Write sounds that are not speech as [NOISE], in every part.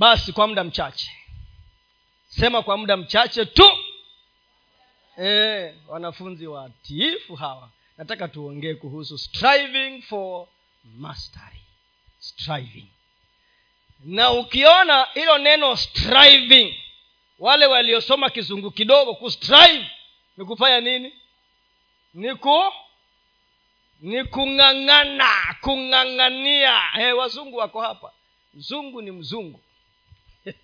basi kwa muda mchache. Sema kwa muda mchache tu. E, wanafunzi watiifu hawa. Nataka tuongee kuhusu striving for mastery. Striving. Na ukiona hilo neno striving wale waliosoma kizungu kidogo kustrive ni kufanya nini? Ni ku ni kung'ang'ana kung'ang'ania. Hey, wazungu wako hapa. Mzungu ni mzungu [LAUGHS]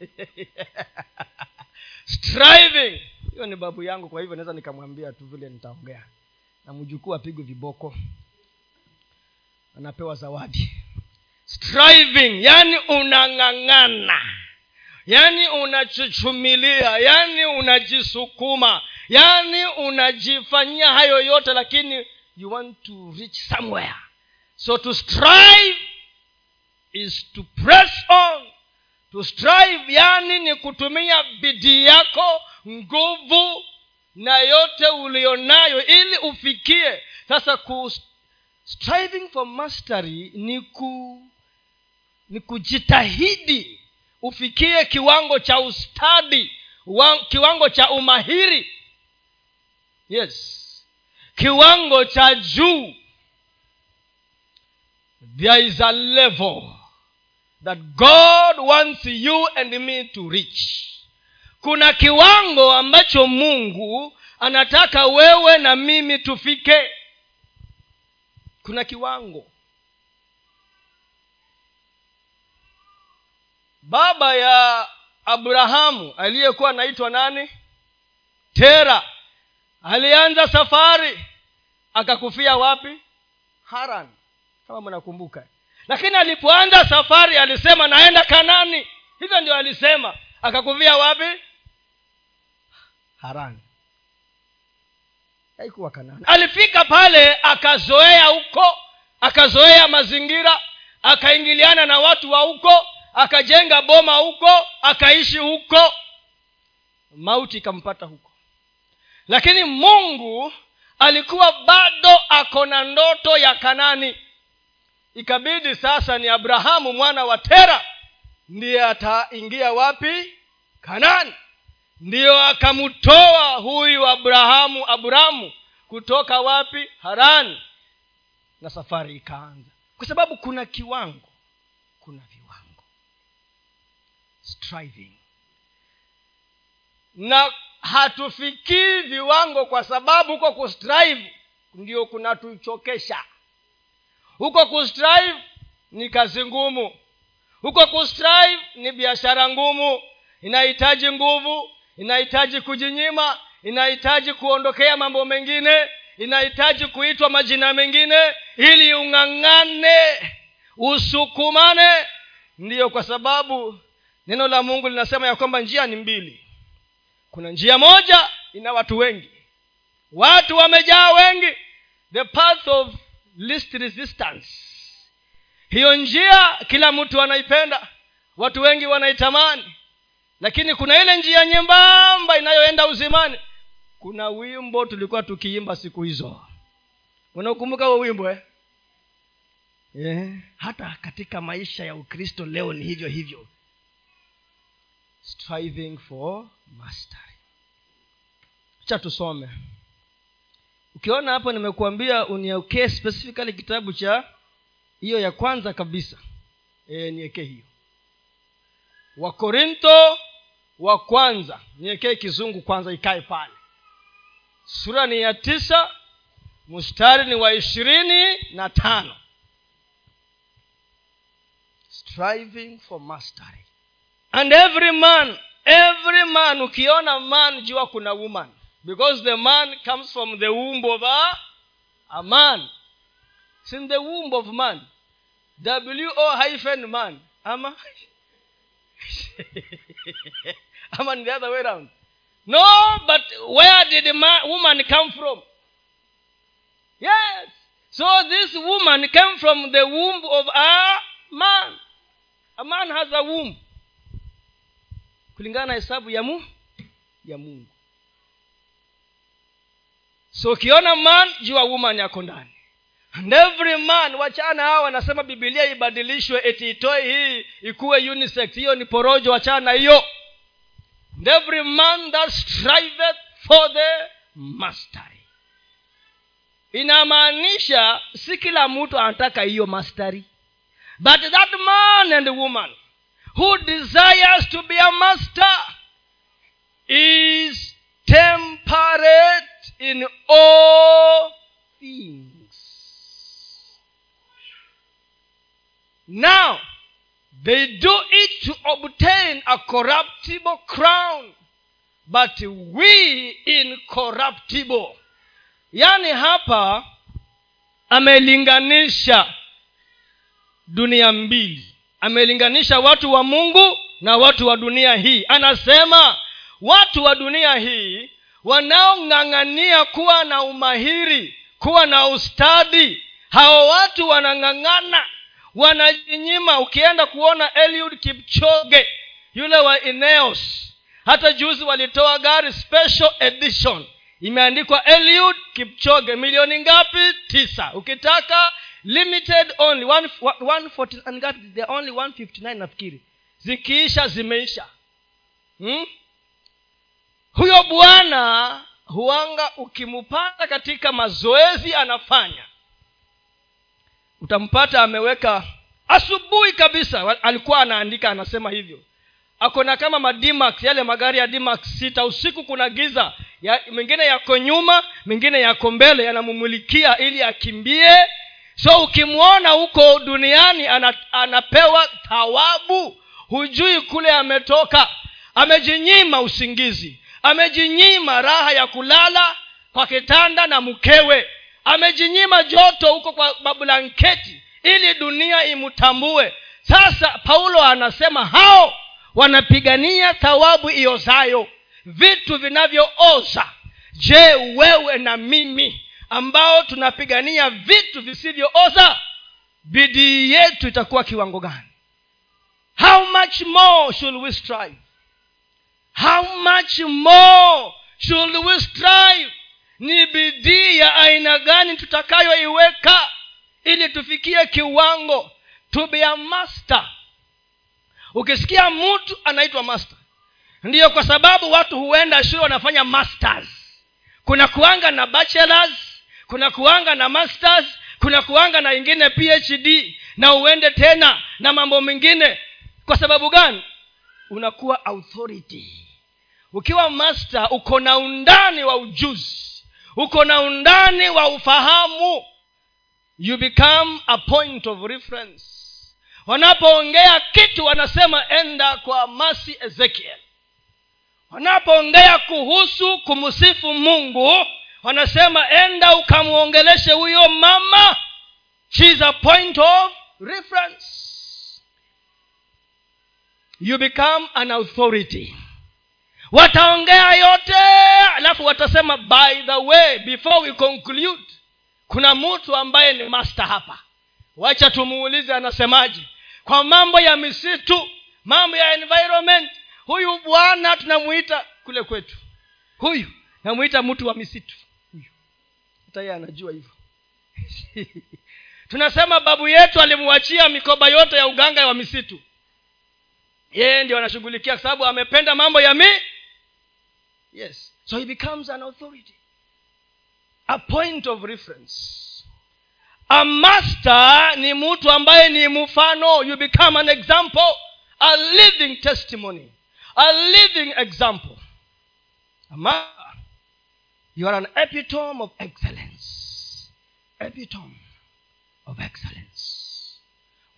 striving. Hiyo ni babu yangu kwa hivyo naweza nikamwambia tu vile nitaongea. Na mjukuu apigwe viboko. Anapewa zawadi. Striving. Yani unang'ang'ana. Yani unachuchumilia. Yani unajisukuma. Yani unajifanyia hayo yote lakini you want to reach somewhere. So to strive is to press on to strive yani ni kutumia bidii yako nguvu na yote ulionayo ili ufikie. Sasa ku striving for mastery ni ku ni kujitahidi ufikie kiwango cha ustadi wa, kiwango cha umahiri. Yes. Kiwango cha juu. There is a level that god wants you and me to reach. Kuna kiwango ambacho mungu anataka wewe na mimi tufike. Kuna kiwango. Baba ya abrahamu aliyekuwa anaitwa nani? Tera. Alianza safari akakufia wapi? Haran. Kama mnakumbuka lakini alipoanza safari alisema naenda kanani. Hivyo ndio alisema. Akakuvia wapi? Harani. Haikuwa kanani. Alifika pale akazoea huko akazoea mazingira akaingiliana na watu wa huko akajenga boma huko akaishi huko. Mauti ikampata huko. Lakini mungu alikuwa bado ako na ndoto ya kanani ikabidi sasa ni abrahamu mwana wa tera. Ndiye ataingia wapi? Kanani. Ndiyo akamtoa huyu abrahamu abrahamu kutoka wapi? Harani. Na safari ikaanza. Kwa sababu kuna kiwango. Kuna viwango. Striving. Na hatufikii viwango kwa sababu huko kustrive ndio kunatuchokesha huko kustrive ni kazi ngumu. Huko kustrive ni biashara ngumu. Inahitaji nguvu inahitaji kujinyima inahitaji kuondokea mambo mengine inahitaji kuitwa majina mengine ili ung'ang'ane usukumane. Ndiyo kwa sababu neno la mungu linasema ya kwamba njia ni mbili. Kuna njia moja ina watu wengi. Watu wamejaa wengi. The path of least resistance. Hiyo njia kila mtu anaipenda watu wengi wanaitamani. Lakini kuna ile njia nyembamba inayoenda uzimani. Kuna wimbo tulikuwa tukiimba siku hizo. Unaokumbuka huo wimbo eh? yeah. hata katika maisha ya ukristo leo ni hivyo hivyo. Striving for mastery. Cha tusome ukiona hapo nimekuambia uniekee specifically kitabu cha hiyo ya kwanza kabisa. E, niekee hiyo. Wakorinto wa kwanza. Niekee kizungu kwanza ikae pale. Sura ni ya tisa mstari ni wa ishirini na tano. Striving for mastery. And every man every man ukiona man jua kuna woman because the man comes from the womb of a, a man. It's in the womb of man. W o hyphen man. Ama [LAUGHS] ama the other way around? No but where did the man, woman come from? Yes. So this woman came from the womb of a man. A man has a womb. Kulingana na hesabu ya mu ya mungu so ukiona man jua woman yako ndani. And every man wachana hao wanasema bibilia ibadilishwe eti itoe hii ikuwe unisex. Hiyo ni porojo wachana hiyo. And every man that striveth for the mastery. Inamaanisha si kila mtu anataka hiyo mastery. But that man and woman who desires to be a master is temperate in all things. Now they do it to obtain a corruptible crown but we incorruptible. Yaani hapa amelinganisha dunia mbili. Amelinganisha watu wa mungu na watu wa dunia hii. Anasema watu wa dunia hii wanaong'ang'ania kuwa na umahiri kuwa na ustadi. Hao watu wanang'ang'ana wanajinyima. Ukienda kuona eliud kipchoge yule wa ineos hata juzi walitoa gari special edition. Imeandikwa eliud kipchoge milioni ngapi? Tisa. Ukitaka limited only one, one, one ngapi the only 159 nafikiri. Zikiisha zimeisha. Hmm? Huyo bwana huanga ukimpata katika mazoezi anafanya. Utampata ameweka asubuhi kabisa. Alikuwa anaandika anasema hivyo. Akona kama madimax yale magari ya dimax sita usiku kuna giza. Ya, mengine yako nyuma mengine yako mbele yanamumulikia ili akimbie. So ukimwona huko duniani ana, anapewa thawabu. Hujui kule ametoka. Amejinyima usingizi amejinyima raha ya kulala kwa kitanda na mkewe. Amejinyima joto huko kwa mablanketi ili dunia imtambue. Sasa paulo anasema hao wanapigania thawabu iozayo vitu vinavyooza. Je wewe na mimi ambao tunapigania vitu visivyooza bidii yetu itakuwa kiwango gani? How much more should we strive how much more should we strive? Ni bidii ya aina gani tutakayoiweka ili tufikie kiwango? To be a master. Ukisikia mtu anaitwa master ndiyo kwa sababu watu huenda shule wanafanya masters. Kuna kuanga na bachelors kuna kuanga na masters kuna kuanga na ingine phd na uende tena na mambo mengine. Kwa sababu gani? Unakuwa authority ukiwa master uko na undani wa ujuzi uko na undani wa ufahamu. You become a point of reference. Wanapoongea kitu wanasema enda kwa masi ezekiel. Wanapoongea kuhusu kumsifu mungu wanasema enda ukamwongeleshe huyo mama. She's a point of reference. You become an authority wataongea yote alafu watasema by the way before we conclude kuna mtu ambaye ni master hapa. Wacha tumuulize anasemaje. Kwa mambo ya misitu mambo ya environment huyu bwana tunamuita kule kwetu. Huyu namuita mtu wa misitu. Huyu. Hata yeye anajua hivyo. [LAUGHS] Tunasema babu yetu alimwachia mikoba yote ya uganga wa misitu. Yeye ndio anashughulikia kwa sababu amependa mambo ya mi yes. So he becomes an authority. A point of reference. A master ni mtu ambaye ni mfano. You become an example. A living testimony. A living example. Ama you are an epitome of excellence. Epitome of excellence.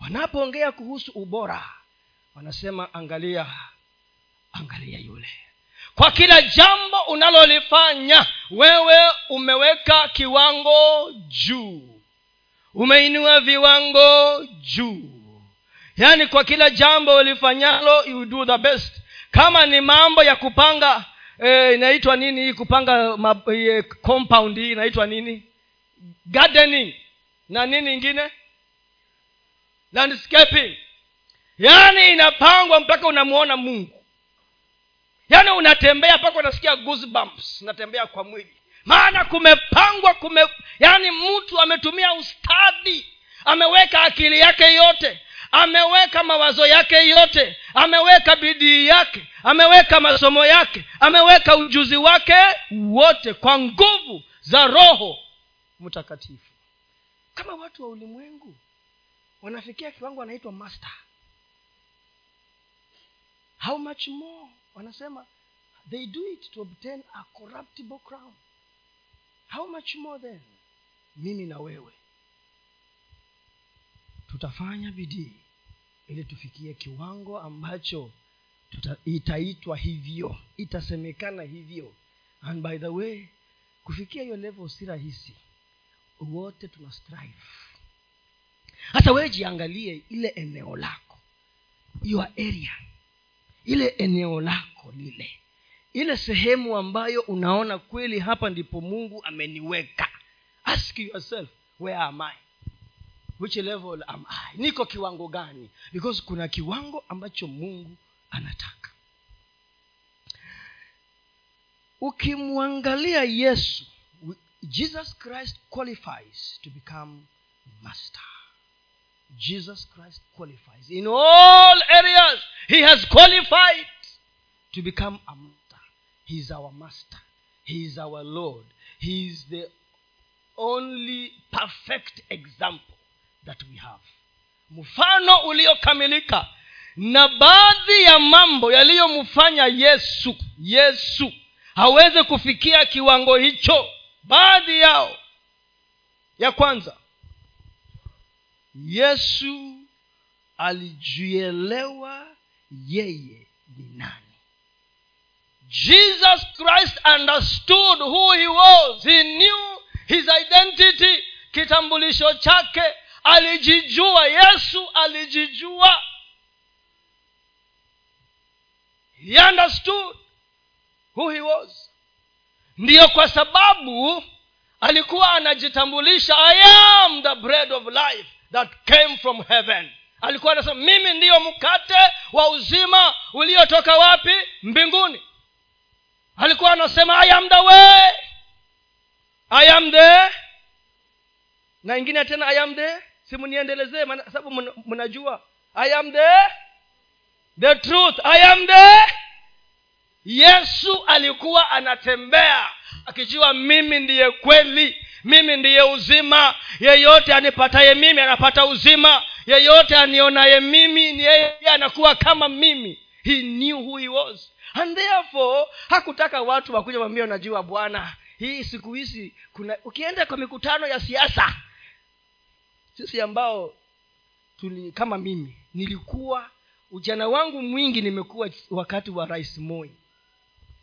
Wanapoongea kuhusu ubora wanasema angalia angalia yule kwa kila jambo unalolifanya wewe umeweka kiwango juu. Umeinua viwango juu. Yaani kwa kila jambo ulifanyalo you do the best. Kama ni mambo ya kupanga eh, inaitwa nini hii kupanga ma, eh, compound hii inaitwa nini? Gardening. Na nini ingine? Landscaping. Yaani inapangwa mpaka unamwona mungu yaani unatembea mpaka unasikia goosebumps unatembea kwa mwili. Maana kumepangwa kume yaani mtu ametumia ustadi ameweka akili yake yote ameweka mawazo yake yote ameweka bidii yake ameweka masomo yake ameweka ujuzi wake wote kwa nguvu za roho mtakatifu. Kama watu wa ulimwengu wanafikia kiwango wanaitwa master. How much more wanasema they do it to obtain a corruptible crown. How much more then? Mimi na wewe tutafanya bidii ili tufikie kiwango ambacho tuta, itaitwa hivyo itasemekana hivyo. And by the way kufikia hiyo level si rahisi. Wote tuna strive. Hasa wewe jiangalie ile eneo lako your area ile eneo lako lile. Ile sehemu ambayo unaona kweli hapa ndipo mungu ameniweka. Ask yourself where am i? Which level am i? Niko kiwango gani? Because kuna kiwango ambacho mungu anataka. Ukimwangalia yesu jesus christ qualifies to become master jesus christ qualifies. In all areas he has qualified to become a master. He is our master. He is our lord. He is the only perfect example that we have. Mfano uliokamilika na baadhi ya mambo yaliyomfanya yesu yesu haweze kufikia kiwango hicho. Baadhi yao ya kwanza yesu alijielewa yeye ni nani. Jesus christ understood who he was. He knew his identity. Kitambulisho chake alijijua. Yesu alijijua. He understood who he was. Ndiyo kwa sababu alikuwa anajitambulisha i am the bread of life that came from heaven. Alikuwa anasema mimi ndiyo mkate wa uzima uliotoka wapi? Mbinguni. Alikuwa anasema i am the way. I am the na ingine tena i am the simuniendelezee sababu mnajua. I am the the truth i am the yesu alikuwa anatembea akijua mimi ndiye kweli mimi ndiye uzima. Yeyote anipataye mimi anapata uzima. Yeyote anionaye mimi ni yeye anakuwa kama mimi. He knew who he was. And therefore hakutaka watu wakuja wambia unajua bwana. Hii siku hizi kuna ukienda kwa mikutano ya siasa sisi ambao tuli kama mimi nilikuwa ujana wangu mwingi nimekuwa wakati wa rais moi.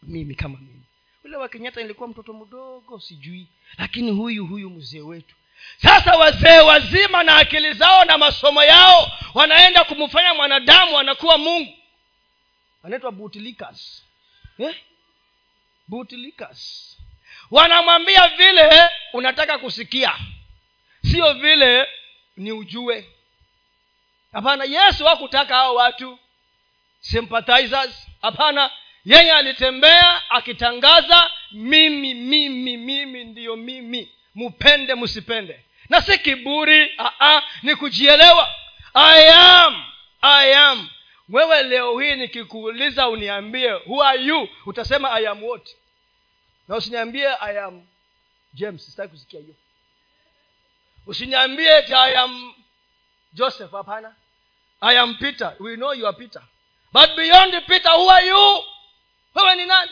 Mimi kama mimi ule wa kenyatta nilikuwa mtoto mdogo sijui. Lakini huyu huyu mzee wetu. Sasa wazee wazima na akili zao na masomo yao wanaenda kumfanya mwanadamu anakuwa mungu. Anaitwa eh? wanamwambia vile unataka kusikia. Sio vile ni ujue. Hapana yesu hakutaka hao watu. Sympathizers? Hapana yeye alitembea akitangaza mimi mimi mimi ndiyo mimi. Mupende msipende na si kiburi Aa, ni kujielewa. I am i am. Wewe leo hii nikikuuliza uniambie who are you? Utasema i am what? Na usiniambie i am james. Sitaki kusikia hiyo. Usiniambie i am joseph. Hapana. I am peter. We know you are peter. But beyond peter who are you wewe ni nani?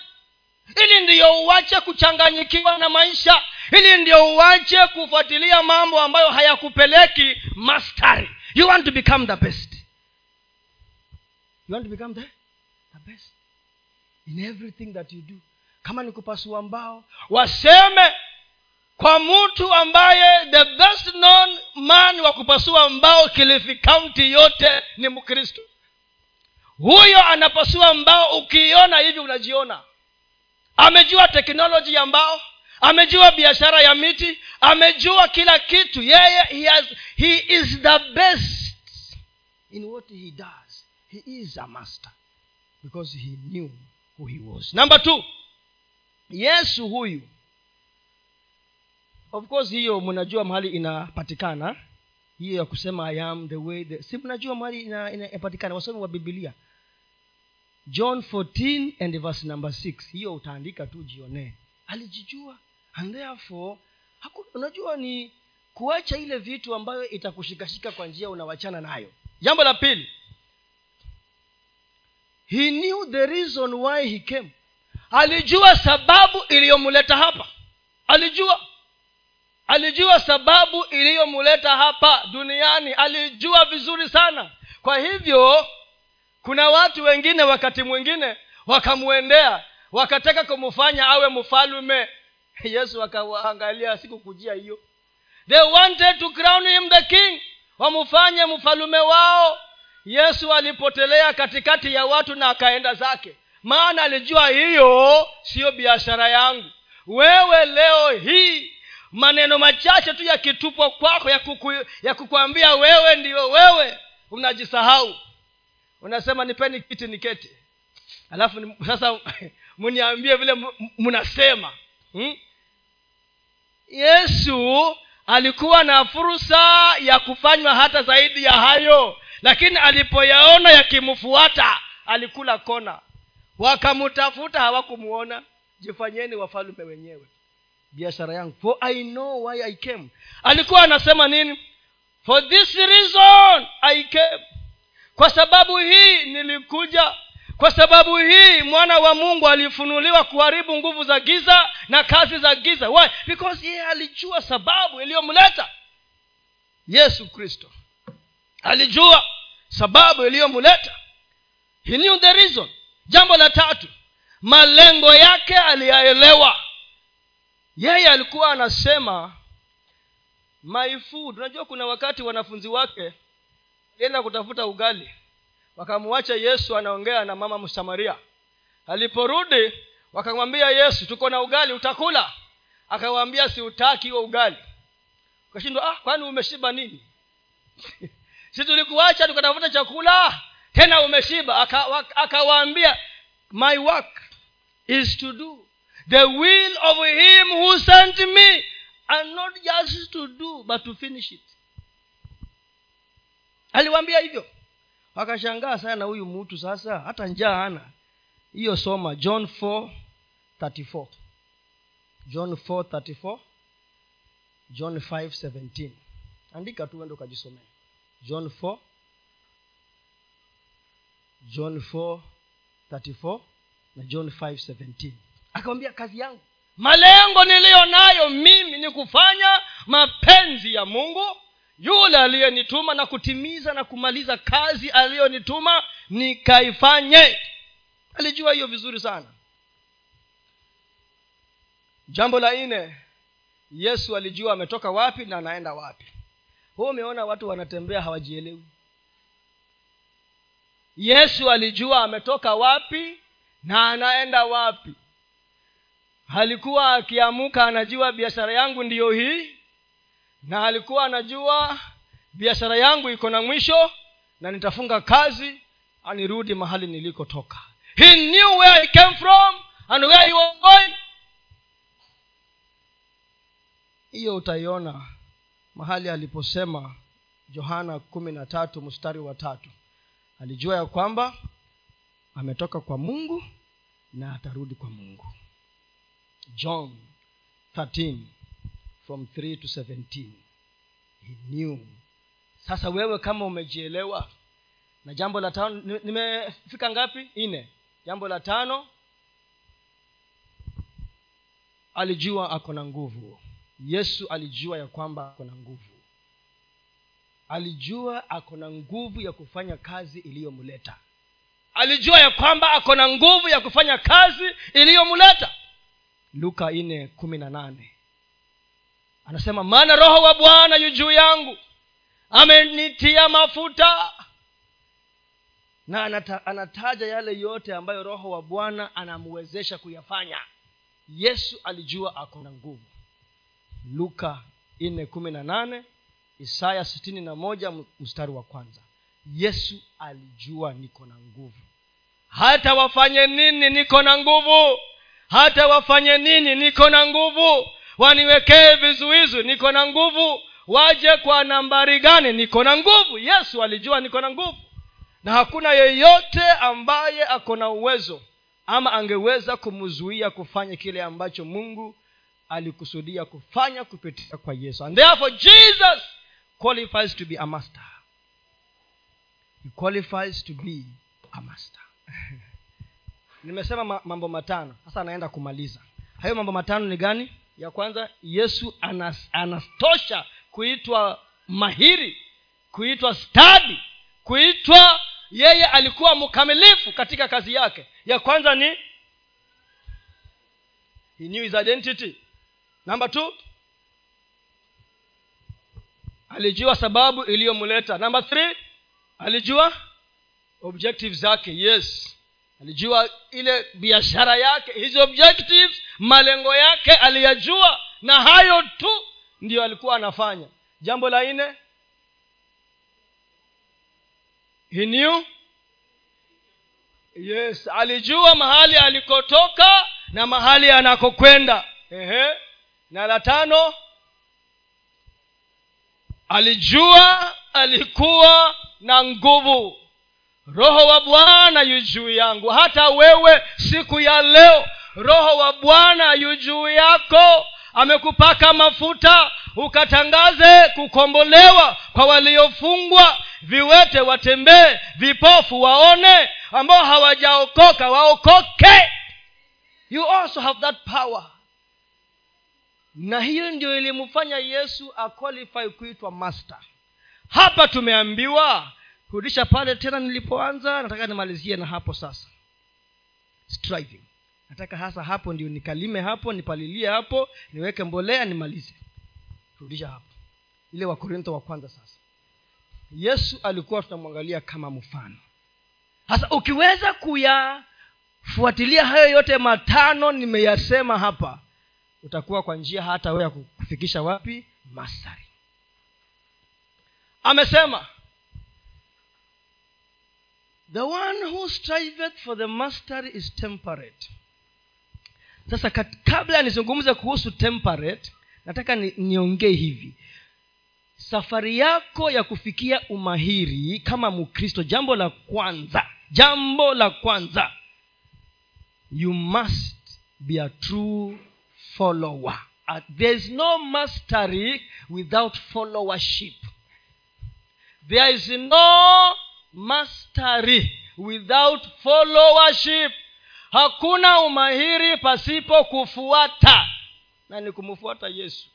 Ili ndiyo uwache kuchanganyikiwa na maisha. Ili ndio uwache kufuatilia mambo ambayo hayakupeleki mastari. You want to become the best. You want to become the, the best in everything that you do. Kama ni kupasua mbao waseme kwa mtu ambaye the best known man wa kupasua mbao kilifi kaunti yote ni mkristo huyo anapasua mbao ukiiona hivi unajiona. Amejua teknoloji ya mbao amejua biashara ya miti amejua kila kitu. Yeye he, has, he is the best in what he does. He is a master because he knew who he was. Number two yesu huyu. Of course hiyo mnajua mahali inapatikana. Hiyo ya kusema i am the way the... si mnajua mahali inapatikana ina, wasomi wa bibilia john 14 and verse number 6 hiyo utaandika tu jionee alijijua. And therefore unajua ni kuacha ile vitu ambayo itakushikashika kwa njia unawachana nayo. Jambo la pili. He knew the reason why he came. Alijua sababu iliyomleta hapa. Alijua. Alijua sababu iliyomleta hapa duniani. Alijua vizuri sana. Kwa hivyo kuna watu wengine wakati mwingine wakamwendea wakataka kumfanya awe mfalume [LAUGHS] yesu akawaangalia sikukujia hiyo. They wanted to crown him the king wamfanye mfalume wao. Yesu alipotelea katikati ya watu na akaenda zake. Maana alijua hiyo siyo biashara yangu. Wewe leo hii maneno machache tu yakitupwa kwako ya, ya kukwambia wewe ndiyo wewe unajisahau unasema nipeni kiti niketi. Alafu [LAUGHS] sasa [LAUGHS] mniambie vile mnasema hmm? yesu alikuwa na fursa ya kufanywa hata zaidi ya hayo. Lakini alipoyaona yakimfuata alikula kona. Wakamtafuta hawakumuona. Jifanyeni wafalume wenyewe. Biashara yangu. For i know why i came. Alikuwa anasema nini? For this reason i came kwa sababu hii nilikuja. Kwa sababu hii mwana wa mungu alifunuliwa kuharibu nguvu za giza na kazi za giza. Why? Because yeye alijua sababu iliyomleta yesu kristo. Alijua sababu iliyomleta. He knew the reason. Jambo la tatu malengo yake aliyaelewa. Yeye alikuwa anasema my food. Unajua kuna wakati wanafunzi wake alienda kutafuta ugali. Wakamwacha yesu anaongea na mama msamaria. Aliporudi wakamwambia yesu tuko na ugali utakula. Akawambia siutaki huo ugali. Ukashindwa ah kwani umeshiba nini? [LAUGHS] Si tulikuacha tukatafuta chakula tena umeshiba. Akawaambia aka my work is to do the will of him who sent me and not just to do but to finish it aliwaambia hivyo. Wakashangaa sana huyu mtu sasa hata njaa hana. Hiyo soma john 434 john 434 john 517 andika tu wende ukajisomea john 4 john 434 na john 5 17 akamwambia kazi yangu malengo niliyo nayo mimi ni kufanya mapenzi ya mungu yule aliyenituma na kutimiza na kumaliza kazi aliyonituma nikaifanye. Alijua hiyo vizuri sana. Jambo la nne yesu alijua ametoka wapi na anaenda wapi. Hu umeona watu wanatembea hawajielewi. Yesu alijua ametoka wapi na anaenda wapi. Alikuwa akiamuka anajua biashara yangu ndiyo hii na alikuwa anajua biashara yangu iko na mwisho na nitafunga kazi anirudi mahali nilikotoka. He knew where he came from and where he was going. Hiyo utaiona mahali aliposema johana kumi na tatu mstari wa tatu. Alijua ya kwamba ametoka kwa mungu na atarudi kwa mungu. John 13 from 3 to 17 he knew. Sasa wewe kama umejielewa na jambo la tano nimefika ngapi? Nne. Jambo la tano alijua ako na nguvu. Yesu alijua ya kwamba ako na nguvu. Alijua ako na nguvu ya kufanya kazi iliyomleta. Alijua ya kwamba ako na nguvu ya kufanya kazi iliyomleta. Luka nne kumi na nane anasema maana roho wa bwana yu juu yangu. Amenitia mafuta. Na anata, anataja yale yote ambayo roho wa bwana anamwezesha kuyafanya. Yesu alijua ako na nguvu. Luka nne kumi na nane isaya sitini na moja mstari wa kwanza. Yesu alijua niko na nguvu. Hata wafanye nini niko na nguvu? Hata wafanye nini niko na nguvu waniwekee vizuizi niko na nguvu. Waje kwa nambari gani? Niko na nguvu. Yesu alijua niko na nguvu. Na hakuna yeyote ambaye ako na uwezo ama angeweza kumzuia kufanya kile ambacho mungu alikusudia kufanya kupitia kwa yesu. And therefore jesus qualifies to be a master. He qualifies to be a master. [LAUGHS] Nimesema mambo matano. Sasa anaenda kumaliza. Hayo mambo matano ni gani ya kwanza yesu anas, kuitwa mahiri kuitwa stadi kuitwa yeye alikuwa mkamilifu katika kazi yake. Ya kwanza ni he knew his identity. Namba two alijua sababu iliyomleta. Namba three alijua objective zake. Yes alijua ile biashara yake his objectives malengo yake aliyajua na hayo tu ndiyo alikuwa anafanya. Jambo la nne he yes alijua mahali alikotoka na mahali anakokwenda. Ehe. Na la tano alijua alikuwa na nguvu roho wa bwana yu juu yangu. Hata wewe siku ya leo roho wa bwana yu juu yako. Amekupaka mafuta ukatangaze kukombolewa kwa waliofungwa. Viwete watembee vipofu waone ambao hawajaokoka waokoke. You also have that power. Na hiyo ndio ilimfanya yesu aqualify kuitwa master. Hapa tumeambiwa kurudisha pale tena nilipoanza nataka nimalizie na hapo sasa. Striving. Nataka hasa hapo ndio nikalime hapo nipalilie hapo niweke mbolea nimalize. Rudisha hapo. Ile wakorintho wa kwanza sasa. Yesu alikuwa tunamwangalia kama mfano. Sasa ukiweza kuyafuatilia hayo yote matano nimeyasema hapa utakuwa kwa njia hata wewe ya kufikisha wapi? Masari. Amesema the one who striveth for the mastery is temperate. Sasa kabla nizungumze kuhusu temperate nataka ni, niongee hivi. Safari yako ya kufikia umahiri kama mkristo jambo la kwanza jambo la kwanza you must be a true follower. Uh, there is no mastery without followership. There is no mastery without followership. Hakuna umahiri pasipo kufuata. Na ni kumfuata yesu.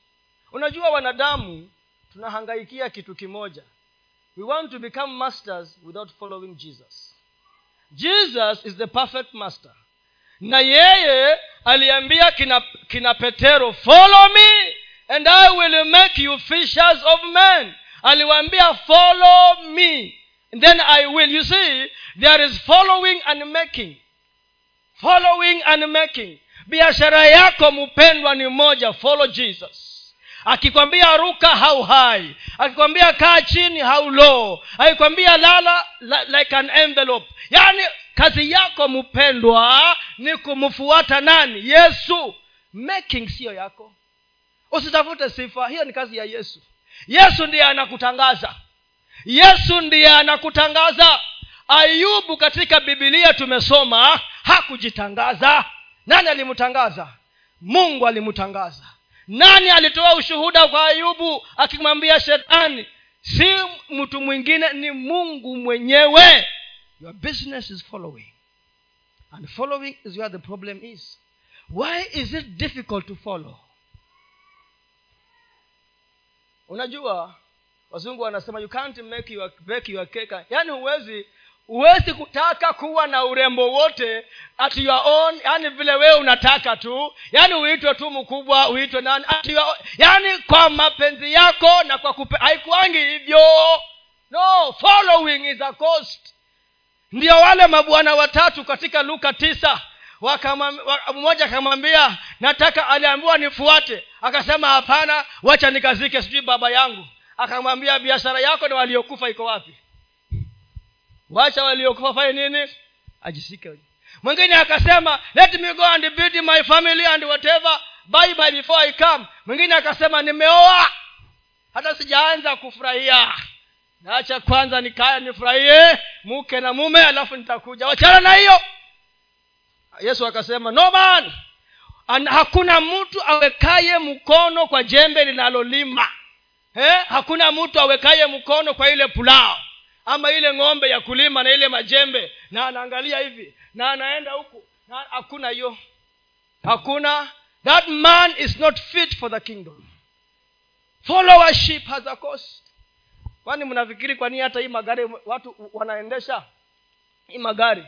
Unajua wanadamu tunahangaikia kitu kimoja. We want to become masters without following jesus. Jesus is the perfect master. Na yeye aliambia kina, kina petero follow me and i will make you fishers of men. Aliwaambia follow me then i will you see there is following and making. Following and making. Biashara yako mpendwa ni moja. Follow jesus. Akikwambia ruka hau hai. Akikwambia kaa chini hau low akikwambia lala like an envelope. Yaani kazi yako mpendwa ni kumfuata nani? Yesu. Making siyo yako. Usitafute sifa. Hiyo ni kazi ya yesu. Yesu ndiye anakutangaza yesu ndiye anakutangaza. Ayubu katika bibilia tumesoma hakujitangaza. Nani alimtangaza? Mungu alimtangaza. Nani alitoa ushuhuda kwa ayubu akimwambia shetani si mtu mwingine ni mungu mwenyewe. Your business is following. And following is where the problem is. Why is it difficult to follow? Unajua wazungu wanasema you can't make your, make your cake. Yaani huwezi huwezi kutaka kuwa na urembo wote at your own yani vile wewe unataka tu. Yaani uitwe tu mkubwa uitwe nani at your, yaani kwa mapenzi yako na kwa kupe haikuangi hivyo. No following is a cost ndio wale mabwana watatu katika luka tisa mmoja akamwambia nataka aliambiwa nifuate. Akasema hapana wacha nikazike sijui baba yangu akamwambia biashara yako na waliokufa iko wapi? Wacha waliokufa fanye nini? Ajishike mwingine akasema let me go and build my family and whatever bye my before i come. Mwingine akasema nimeoa hata sijaanza kufurahia. Naacha kwanza nikaya nifurahie mke na mume alafu nitakuja. Wachana na hiyo. Yesu akasema no man An, hakuna mtu awekaye mkono kwa jembe linalolima eh? hakuna mtu awekaye mkono kwa ile pulao ama ile ng'ombe ya kulima na ile majembe na anaangalia hivi na anaenda huku na hakuna hiyo. Hakuna. That man is not fit for the kingdom. Followership has a cost. Kwani mnafikiri kwa nini hata hii magari watu wanaendesha? Hii magari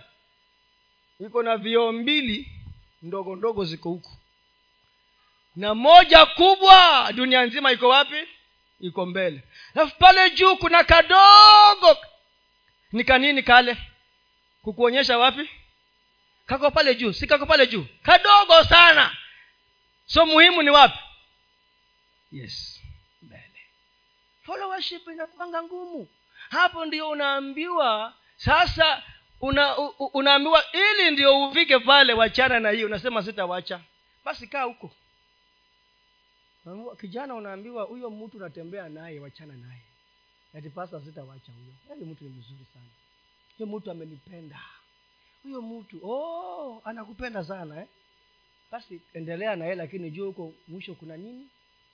iko na vioo mbili ndogo ndogo ziko huku. Na moja kubwa dunia nzima iko wapi iko mbele. Alafu pale juu kuna kadogo. Ni kanini kale? Kukuonyesha wapi? Kako pale juu si kako pale juu. Kadogo sana. So muhimu ni wapi? Yes mbele. Followership inapanga ngumu. Hapo ndio unaambiwa sasa una, u, unaambiwa ili ndio ufike pale wachana na hii. Unasema sitawacha. Basi kaa huko kijana unaambiwa huyo mtu unatembea naye wachana naye. Ati pasta sitawacha huyo. Yaani mtu ni mzuri sana. Huyo mtu amenipenda. Huyo mtu oh anakupenda sana eh? basi endelea naye lakini juu huko mwisho kuna nini?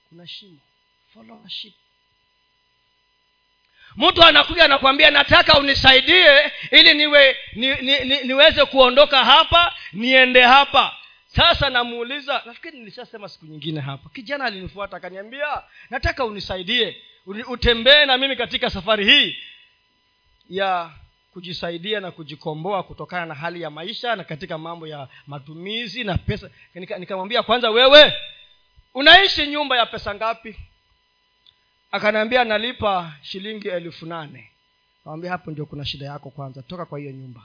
Kuna shimo. Followership mtu anakuja anakwambia nataka unisaidie ili niwe ni, ni, ni, niweze kuondoka hapa niende hapa sasa namuuliza nafikiri nilishasema siku nyingine hapa. Kijana alinifuata akaniambia nataka unisaidie. Utembee na mimi katika safari hii ya kujisaidia na kujikomboa kutokana na hali ya maisha na katika mambo ya matumizi na pesa. Nikamwambia nika kwanza wewe unaishi nyumba ya pesa ngapi? Akaniambia nalipa shilingi elfu nane. Nawambia hapo ndio kuna shida yako kwanza. Toka kwa hiyo nyumba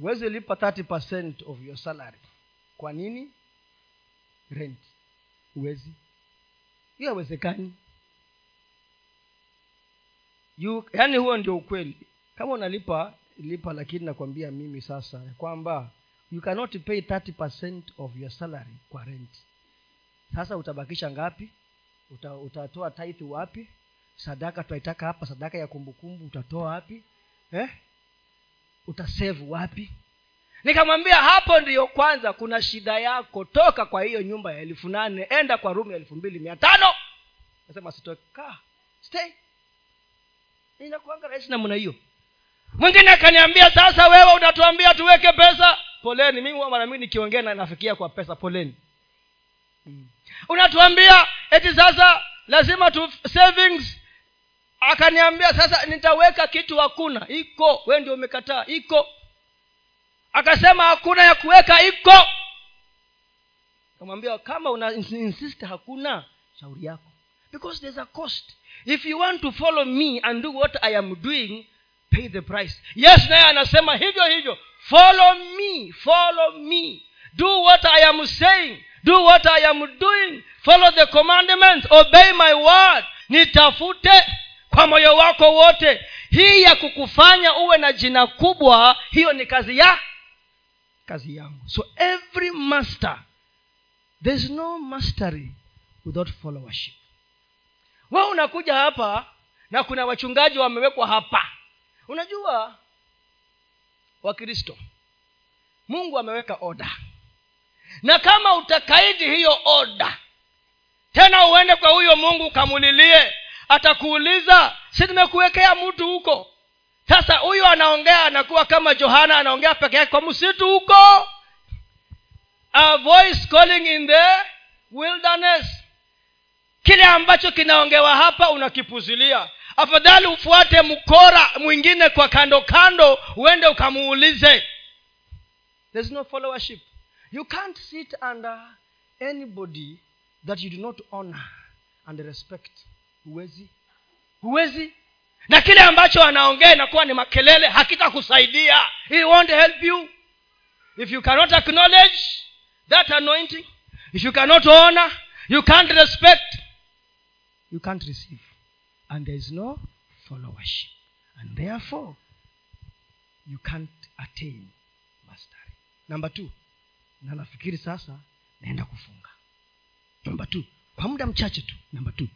huwezi lipa 30 of your salary. Kwa nini? Rent. Huwezi hiyo awezekani yaani huo ndio ukweli. Kama unalipa lipa lakini nakwambia mimi sasa kwamba you cannot pay 30 of your salary kwa rent. Sasa utabakisha ngapi? Uta, utatoa tithe wapi? Sadaka tunaitaka hapa sadaka ya kumbukumbu utatoa wapi? Eh? Utasave wapi? Nikamwambia hapo ndiyo kwanza kuna shida yako. Toka kwa hiyo nyumba ya elfu nane enda kwa rumu ya elfu mbili mia tano. Nasema sitoka stay. Inakuanga rahisi namna hiyo. Mwingine akaniambia sasa wewe unatuambia tuweke pesa? Poleni mimi huwa mara mingi nikiongea na nafikia kwa pesa poleni. Hmm. unatuambia eti sasa lazima tu savings akaniambia sasa nitaweka kitu hakuna. Iko. We ndio umekataa. Iko. Akasema hakuna ya kuweka iko. Kamwambia kama una insist hakuna shauri yako. Because there's a cost. If you want to follow me and do what i am doing pay the price. Yes naye anasema hivyo hivyo. Follow me follow me. Do what i am saying. Do what i am doing. Follow the commandments. Obey my word. Nitafute kwa moyo wako wote. Hii ya kukufanya uwe na jina kubwa hiyo ni kazi ya kazi yangu. So every master there's no mastery without followership. We unakuja hapa na kuna wachungaji wamewekwa hapa. Unajua wakristo mungu ameweka oda na kama utakaidi hiyo oda tena uende kwa huyo mungu ukamulilie atakuuliza si nimekuwekea mtu huko? Sasa huyu anaongea anakuwa kama johana anaongea peke yake kwa msitu huko. A voice calling in the wilderness. Kile ambacho kinaongewa hapa unakipuzilia. Afadhali ufuate mkora mwingine kwa kando kando uende ukamuulize. There's no followership. You can't sit under anybody that you do not honor and respect huwezi. Huwezi. Na kile ambacho anaongea inakuwa ni makelele hakitakusaidia. He won't help you. If you cannot acknowledge that anointing if you cannot honor you can't respect you can't receive. And there is no followership. And therefore you can't attain mastery. Number two. Na nafikiri sasa naenda kufunga. Namba t kwa muda mchache tu. Namba t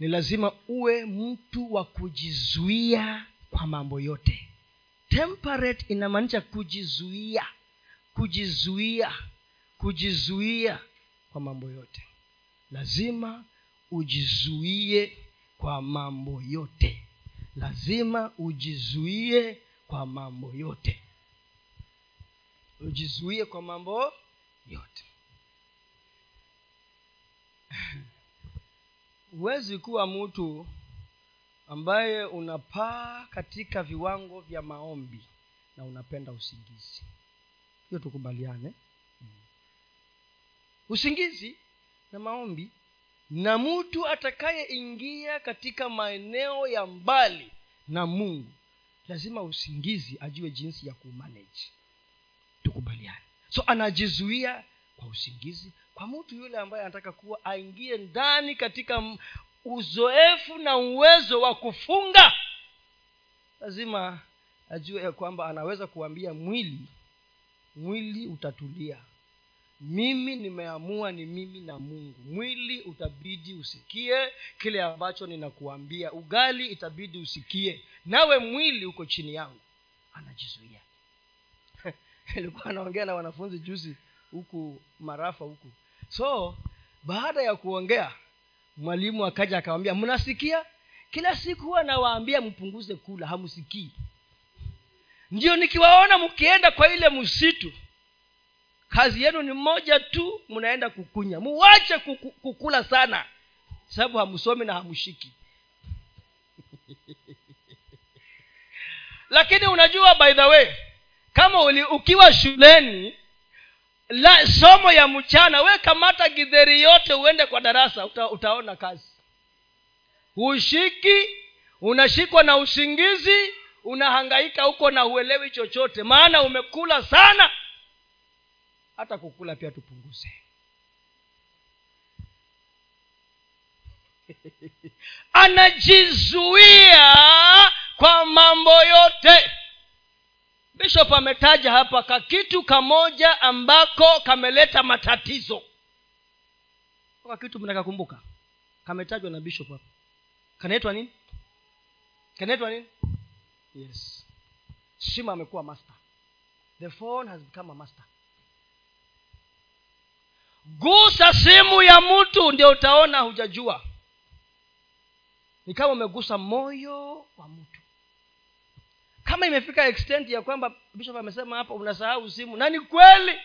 ni lazima uwe mtu wa kujizuia kwa mambo yote. Temperate inamaanisha kujizuia kujizuia kujizuia kwa mambo yote. Lazima ujizuie kwa mambo yote. Lazima ujizuie kwa mambo yote. Ujizuie kwa mambo yote [LAUGHS] huwezi kuwa mtu ambaye unapaa katika viwango vya maombi na unapenda usingizi. Hiyo tukubaliane. Usingizi na maombi na mtu atakayeingia katika maeneo ya mbali na mungu lazima usingizi ajue jinsi ya kumaneji tukubaliane. So anajizuia kwa usingizi kwa mtu yule ambaye anataka kuwa aingie ndani katika uzoefu na uwezo wa kufunga lazima ajue ya kwamba anaweza kuambia mwili mwili utatulia. Mimi nimeamua ni mimi na mungu. Mwili utabidi usikie kile ambacho ninakuambia. Ugali itabidi usikie. Nawe mwili uko chini yangu. Anajizuia. [LAUGHS] Ilikuwa anaongea na wanafunzi juzi huku marafa huku so baada ya kuongea mwalimu akaja akawambia mnasikia? Kila siku huwa nawaambia mpunguze kula hamsikii ndio nikiwaona mkienda kwa ile msitu kazi yenu ni moja tu mnaenda kukunya. Muwache kukula sana sababu hamsomi na hamshiki [LAUGHS] lakini unajua by the way kama uli, ukiwa shuleni la somo ya mchana. We kamata gidheri yote uende kwa darasa uta, utaona kazi. Hushiki unashikwa na usingizi unahangaika huko na huelewi chochote. Maana umekula sana. Hata kukula pia tupunguze. [LAUGHS] Anajizuia kwa mambo yote bishop ametaja hapa kakitu kamoja ambako kameleta matatizo. Ka kitu mnakakumbuka kametajwa na bishop hapa. Kanaitwa nini? Kanaitwa nini? Yes. Shima amekuwa master. The phone has become a master. Gusa simu ya mtu ndio utaona hujajua. Ni kama umegusa moyo wa mtu kama imefika extent ya kwamba bishop amesema hapa unasahau simu. Na ni kweli.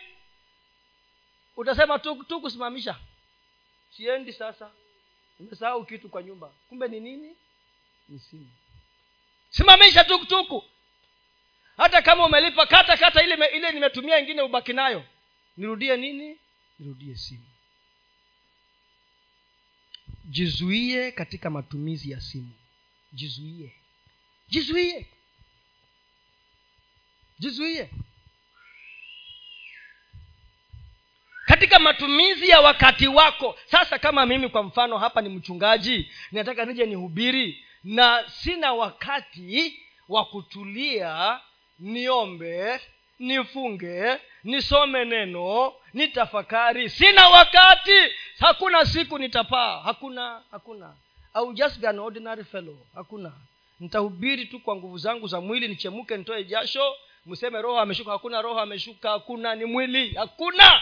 Utasema tu, tu kusimamisha. Siendi sasa. Nimesahau kitu kwa nyumba. Kumbe ni nini? Ni simu. Simamisha tukutuku hata kama umelipa kata kata ile ile nimetumia ingine ubaki nayo. Nirudie nini? Nirudie simu. Jizuie katika matumizi ya simu. Jizuie. Jizuie jizuie. Katika matumizi ya wakati wako sasa kama mimi kwa mfano hapa ni mchungaji nataka nije nihubiri na sina wakati wa kutulia niombe nifunge nisome neno nitafakari. Sina wakati! Hakuna siku nitapaa. Hakuna hakuna. Au just an ordinary fellow. Hakuna. Nitahubiri tu kwa nguvu zangu za mwili nichemuke nitoe jasho mseme roho ameshuka hakuna roho ameshuka hakuna ni mwili hakuna.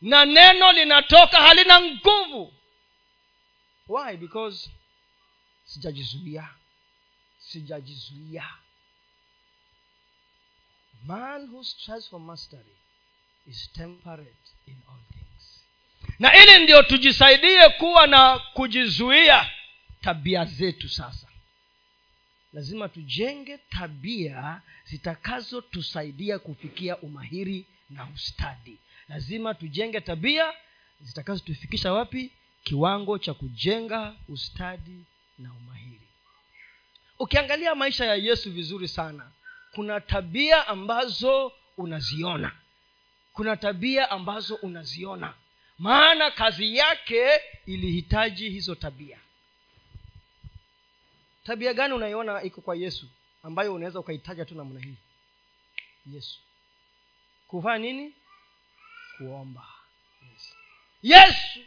Na neno linatoka halina nguvu. Why? Because sijajizuia sijajizuia. Man who for mastery is temperate in all things. Na ili ndio tujisaidie kuwa na kujizuia tabia zetu sasa lazima tujenge tabia zitakazotusaidia kufikia umahiri na ustadi. Lazima tujenge tabia zitakazotufikisha wapi? Kiwango cha kujenga ustadi na umahiri. Ukiangalia maisha ya yesu vizuri sana kuna tabia ambazo unaziona. Kuna tabia ambazo unaziona. Maana kazi yake ilihitaji hizo tabia tabia gani unaiona iko kwa yesu ambayo unaweza ukaitaja tu namna hii? Yesu. Kuvaa nini? Kuomba. Yesu yesu!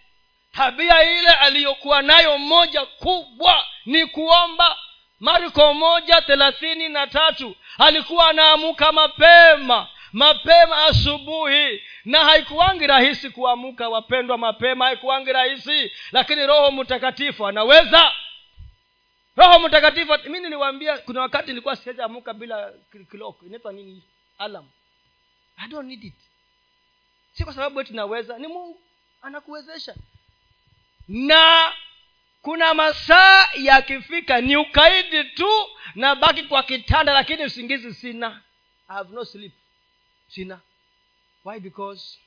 Tabia ile aliyokuwa nayo moja kubwa ni kuomba. Marko moja thelathini na tatu alikuwa anaamuka mapema mapema asubuhi. Na haikuwangi rahisi kuamuka wapendwa mapema haikuwangi rahisi. Lakini roho mtakatifu anaweza roho mtakatifu mi niliwambia kuna wakati nilikuwa siajaamuka bila kiloko inaitwa nini? Alam i don't need it. Si kwa sababu tunaweza naweza ni mungu anakuwezesha. Na kuna masaa yakifika ni ukaidi tu na baki kwa kitanda lakini usingizi sina. I have no sleep. Sina. Why? Because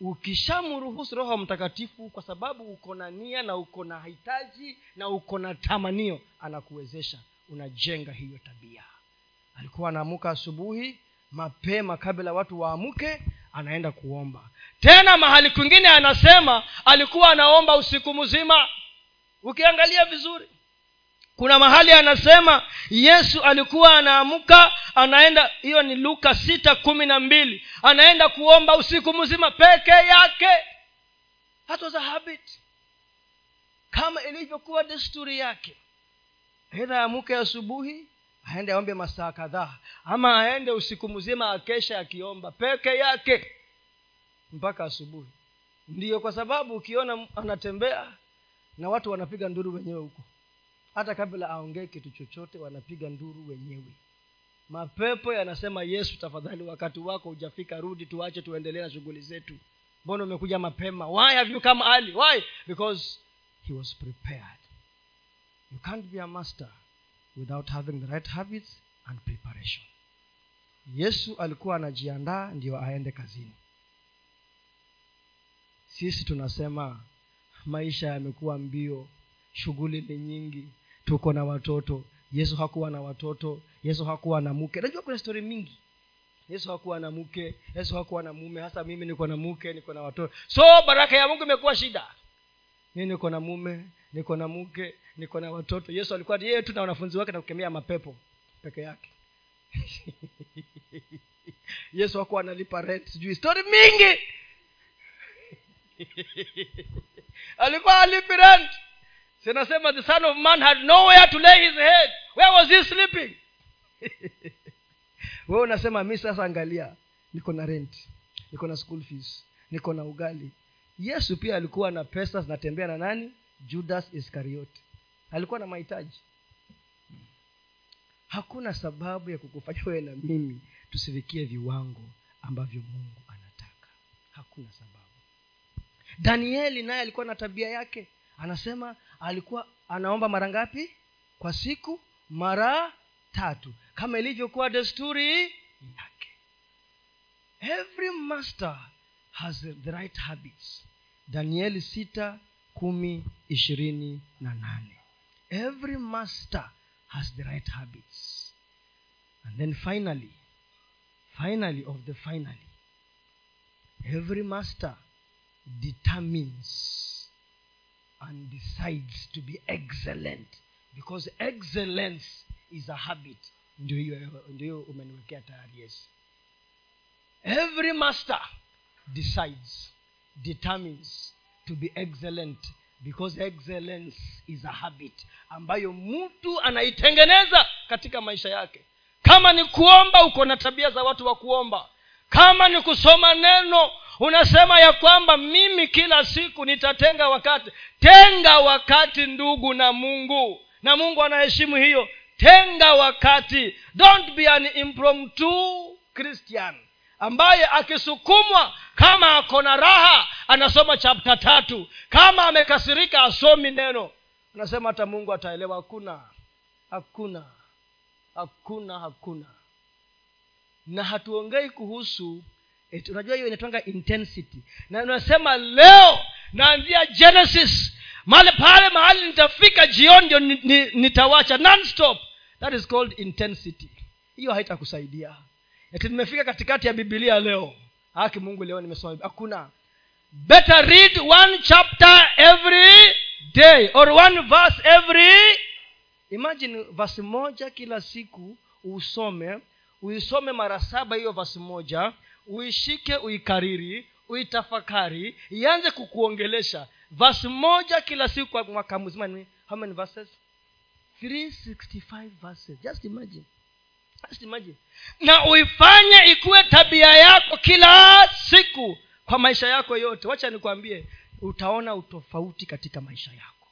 ukishamruhusu roho mtakatifu kwa sababu uko na nia na uko na hitaji na uko na tamanio anakuwezesha. Unajenga hiyo tabia. Alikuwa anaamuka asubuhi mapema kabla watu waamke anaenda kuomba. Tena mahali kwingine anasema alikuwa anaomba usiku mzima. Ukiangalia vizuri kuna mahali anasema yesu alikuwa anaamka anaenda hiyo ni luka sita kumi na mbili. Anaenda kuomba usiku mzima peke yake. That habit. Kama ilivyokuwa desturi yake. Aidha aamuke asubuhi aende aombe masaa kadhaa. Ama aende usiku mzima akesha akiomba peke yake mpaka asubuhi. Ndiyo kwa sababu ukiona anatembea na watu wanapiga nduru wenyewe huko hata kabla aongee kitu chochote wanapiga nduru wenyewe. Mapepo yanasema yesu tafadhali wakati wako hujafika rudi tuache tuendelee na shughuli zetu. Mbona umekuja mapema? Why have you come early? Why? Because he was prepared. You can't be a master without having the right habits and preparation. Yesu alikuwa anajiandaa ndio aende kazini. Sisi tunasema maisha yamekuwa mbio shughuli ni nyingi tuko na watoto. Yesu hakuwa na watoto. Yesu hakuwa na mke. Najua kuna stori mingi. Yesu hakuwa na mke. Yesu hakuwa na mume. Hasa mimi niko na mke niko na watoto. So baraka ya mungu imekuwa shida. Mi niko na mume niko na mke niko na watoto. Yesu alikuwa yeye tu na wanafunzi wake na kukemea mapepo peke yake. [LAUGHS] Yesu hakuwa analipa rent sijui. Stori mingi. [LAUGHS] Alikuwa alipi rent sinasema the son of man had nowhere to lay his head. Where was he sleeping? [LAUGHS] Wewe unasema mi sasa angalia niko na rent niko na school fees niko na ugali. Yesu pia alikuwa na pesa zinatembea na nani? Judas iskarioti alikuwa na mahitaji. Hakuna sababu ya kukufanya wewe na mimi tusifikie viwango ambavyo mungu anataka. Hakuna sababu. Danieli naye alikuwa na tabia yake anasema alikuwa anaomba mara ngapi? Kwa siku mara tatu kama ilivyokuwa desturi yake. Every master has the right habits. Danieli sita kumi ishirini na nane. Every master has the right habits. And then finally finally of the finally every master determines and decides to be excellent. Because excellence is a habit. Ndio umeniwekea tayari yes. Every master decides determines to be excellent. Because excellence is a habit ambayo mtu anaitengeneza katika maisha yake. Kama ni kuomba uko na tabia za watu wa kuomba kama ni kusoma neno unasema ya kwamba mimi kila siku nitatenga wakati. Tenga wakati ndugu na mungu. Na mungu anaheshimu hiyo. Tenga wakati. Don't be an impromptu christian. Ambaye akisukumwa kama ako na raha anasoma chapta tatu. Kama amekasirika asomi neno. Anasema hata mungu ataelewa. Hakuna. Hakuna. Hakuna hakuna na hatuongei kuhusu et, unajua hiyo inatwanga intensity. Na unasema leo naanzia genesis male pale mahali nitafika jioni ndio nitawacha non-stop. That is called intensity. Hiyo haitakusaidia. Ati nimefika katikati ya bibilia leo. Haki mungu leo nimesoma hakuna. Better read one chapter every day or one verse every imagine verse moja kila siku usome uisome mara saba hiyo vasi moja uishike uikariri uitafakari ianze kukuongelesha. Vasi moja kila siku mwaka mzima ni how many verses? 365 verses. Just imagine. Just imagine. Na uifanye ikuwe tabia yako kila siku kwa maisha yako yote. Wacha nikwambie utaona utofauti katika maisha yako.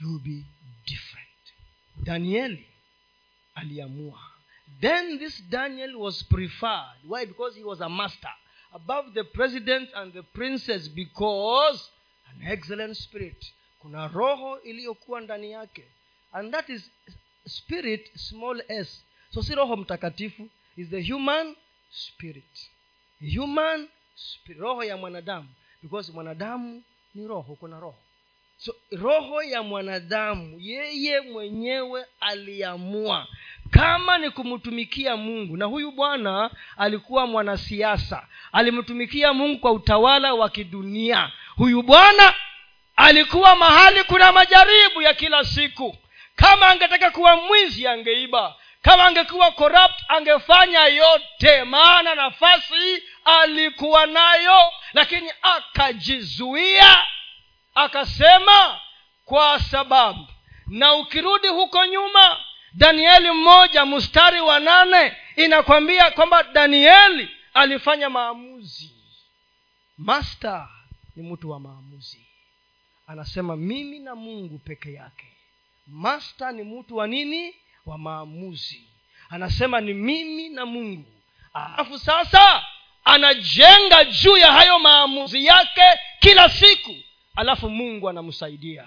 You be different. Danieli aliamua then this daniel was preferred. Why? Because he was a master above the president and the princess because an excellent spirit. Kuna roho iliyokuwa ndani yake. And that is spirit small s. So si roho mtakatifu is the human spirit. Human spirit, roho ya mwanadamu. Because mwanadamu ni roho kuna roho. So roho ya mwanadamu yeye mwenyewe aliamua kama ni kumtumikia mungu na huyu bwana alikuwa mwanasiasa. Alimtumikia mungu kwa utawala wa kidunia. Huyu bwana alikuwa mahali kuna majaribu ya kila siku. Kama angetaka kuwa mwizi angeiba. Kama angekuwa corrupt angefanya yote. Maana nafasi alikuwa nayo lakini akajizuia akasema kwa sababu. Na ukirudi huko nyuma danieli mmoja mstari wa nane inakwambia kwamba danieli alifanya maamuzi. Master ni mtu wa maamuzi. Anasema mimi na mungu peke yake. Master ni mtu wa nini? Wa maamuzi. Anasema ni mimi na mungu. Alafu sasa anajenga juu ya hayo maamuzi yake kila siku. Alafu mungu anamsaidia.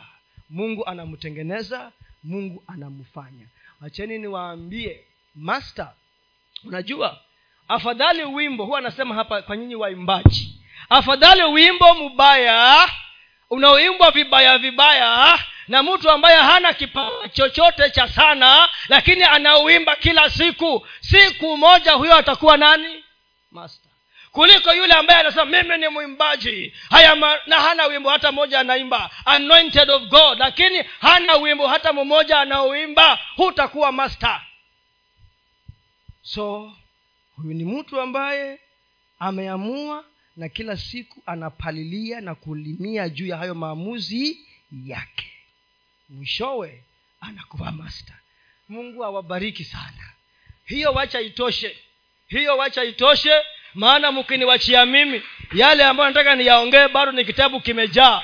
Mungu anamtengeneza. Mungu anamfanya wacheni niwaambie master unajua afadhali wimbo huwa anasema hapa kwa nyinyi waimbaji afadhali wimbo mbaya unaoimbwa vibaya vibaya na mtu ambaye hana kipawa chochote cha sana lakini anauimba kila siku siku moja huyo atakuwa nani? Master kuliko yule ambaye anasema mimi ni mwimbaji. Na hana wimbo hata mmoja anaimba. Anointed of god lakini hana wimbo hata mmoja anaoimba hutakuwa master. So huyu ni mtu ambaye ameamua na kila siku anapalilia na kulimia juu ya hayo maamuzi yake. Mwishowe anakuwa master. Mungu awabariki sana. Hiyo wacha itoshe. Hiyo wacha itoshe maana mkiniwachia mimi yale ambayo nataka niyaongee bado ni kitabu kimejaa